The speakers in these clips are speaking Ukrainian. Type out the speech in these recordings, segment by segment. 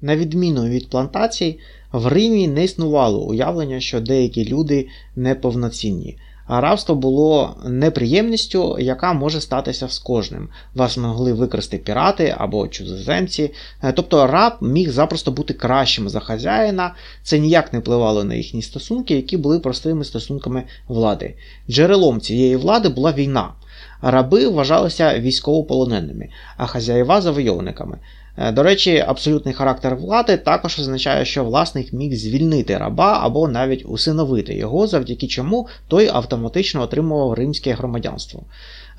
На відміну від плантацій, в Римі не існувало уявлення, що деякі люди неповноцінні. А рабство було неприємністю, яка може статися з кожним. Вас могли викрасти пірати або чужоземці. Е, тобто раб міг запросто бути кращим за хазяїна, це ніяк не впливало на їхні стосунки, які були простими стосунками влади. Джерелом цієї влади була війна. Раби вважалися військовополоненими, а хазяїва завойовниками. Е, до речі, абсолютний характер влади також означає, що власник міг звільнити раба або навіть усиновити його, завдяки чому той автоматично отримував римське громадянство.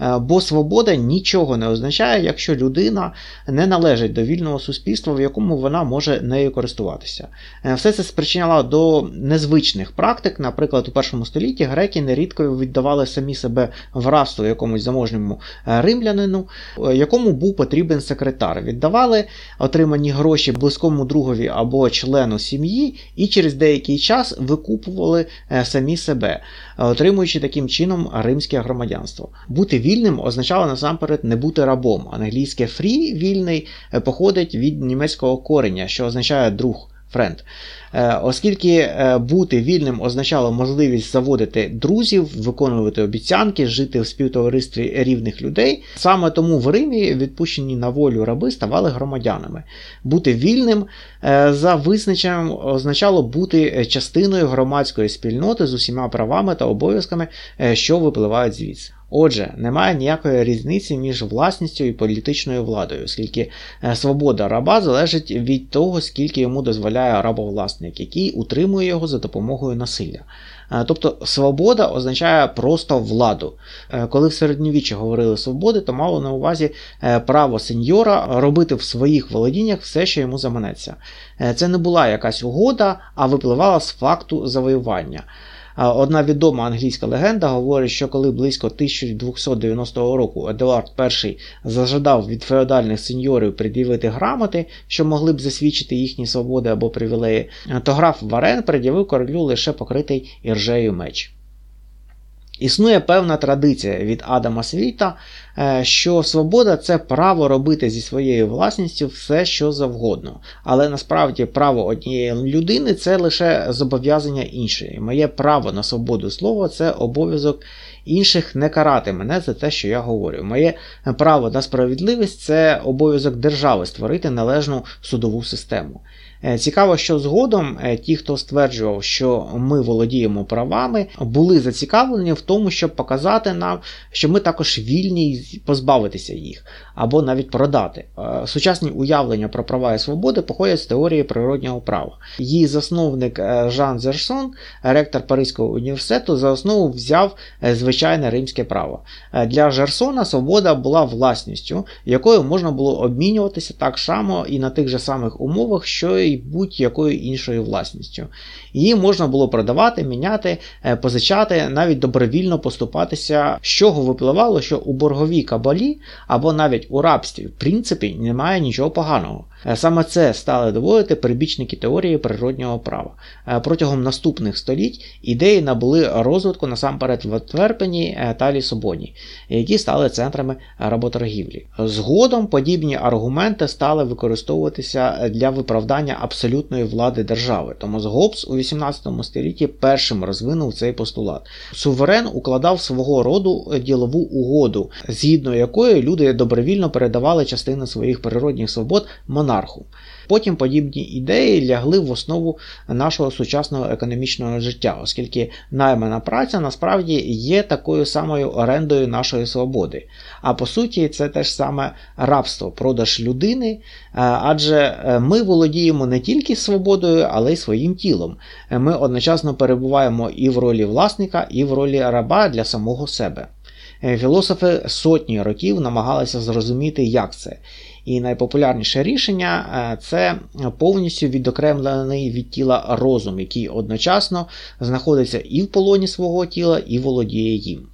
Е, бо свобода нічого не означає, якщо людина не належить до вільного суспільства, в якому вона може нею користуватися. Е, все це спричиняло до незвичних практик. Наприклад, у першому столітті греки нерідко віддавали самі себе в рабство якомусь заможному римлянину, якому був потрібен секретар. Віддавали отримані гроші близькому другові або члену сім'ї, і через деякий час викупували самі себе, отримуючи таким чином римське громадянство. Бути вільним означало насамперед не бути рабом. Англійське фрі вільний е, походить від німецького кореня, що означає друг. Френд. Оскільки е, бути вільним означало можливість заводити друзів, виконувати обіцянки, жити в співтоваристві рівних людей, саме тому в Римі відпущені на волю раби ставали громадянами. Бути вільним е, за визначенням означало бути частиною громадської спільноти з усіма правами та обов'язками, що випливають звідси. Отже, немає ніякої різниці між власністю і політичною владою, оскільки е, свобода раба залежить від того, скільки йому дозволяє рабовласник, який утримує його за допомогою насилля. Е, тобто свобода означає просто владу. Е, коли в середньовіччі говорили свободи, то мало на увазі право сеньора робити в своїх володіннях все, що йому заманеться. Це не була якась угода, а випливала з факту завоювання. Одна відома англійська легенда говорить, що коли близько 1290 року Едуард І зажадав від феодальних сеньорів пред'явити грамоти, що могли б засвідчити їхні свободи або привілеї, то граф Варен пред'явив королю лише покритий іржею меч. Існує певна традиція від Адама Світа, е, що свобода це право робити зі своєю власністю все, що завгодно. Але насправді право однієї людини це лише зобов'язання іншої. Моє право на свободу слова це обов'язок інших не карати мене за те, що я говорю. Моє право на справедливість це обов'язок держави створити належну судову систему. Е, цікаво, що згодом е, ті, хто стверджував, що ми володіємо правами, були зацікавлені в тому, щоб показати нам, що ми також вільні позбавитися їх або навіть продати. Е, сучасні уявлення про права і свободи походять з теорії природнього права. Її засновник Жан Зерсон, ректор Паризького університету, за основу взяв звичайне римське право. Для Жерсона свобода була власністю, якою можна було обмінюватися так само і на тих же самих умовах, що й будь-якою іншою власністю. Її можна було продавати, міняти, е, позичати, навіть добровільно поступатися, з чого випливало, що у борговій кабалі або навіть у рабстві, в принципі, немає нічого поганого. Е, саме це стали доводити прибічники теорії природнього права. Е, протягом наступних століть ідеї набули розвитку насамперед в Антверпені та Лісобоні, які стали центрами работоргівлі. Згодом подібні аргументи стали використовуватися для виправдання абсолютної влади держави. Тому Гоббс у 18 столітті першим розвинув цей постулат. Суверен укладав свого роду ділову угоду, згідно якої люди добровільно передавали частину своїх природних свобод монарху. Потім подібні ідеї лягли в основу нашого сучасного економічного життя, оскільки наймана праця насправді є такою самою орендою нашої свободи. А по суті, це теж саме рабство, продаж людини, е, адже е, ми володіємо не тільки свободою, але й своїм тілом. Ми одночасно перебуваємо і в ролі власника, і в ролі раба для самого себе. Е, філософи сотні років намагалися зрозуміти, як це. І найпопулярніше рішення е, це повністю відокремлений від тіла розум, який одночасно знаходиться і в полоні свого тіла, і володіє їм.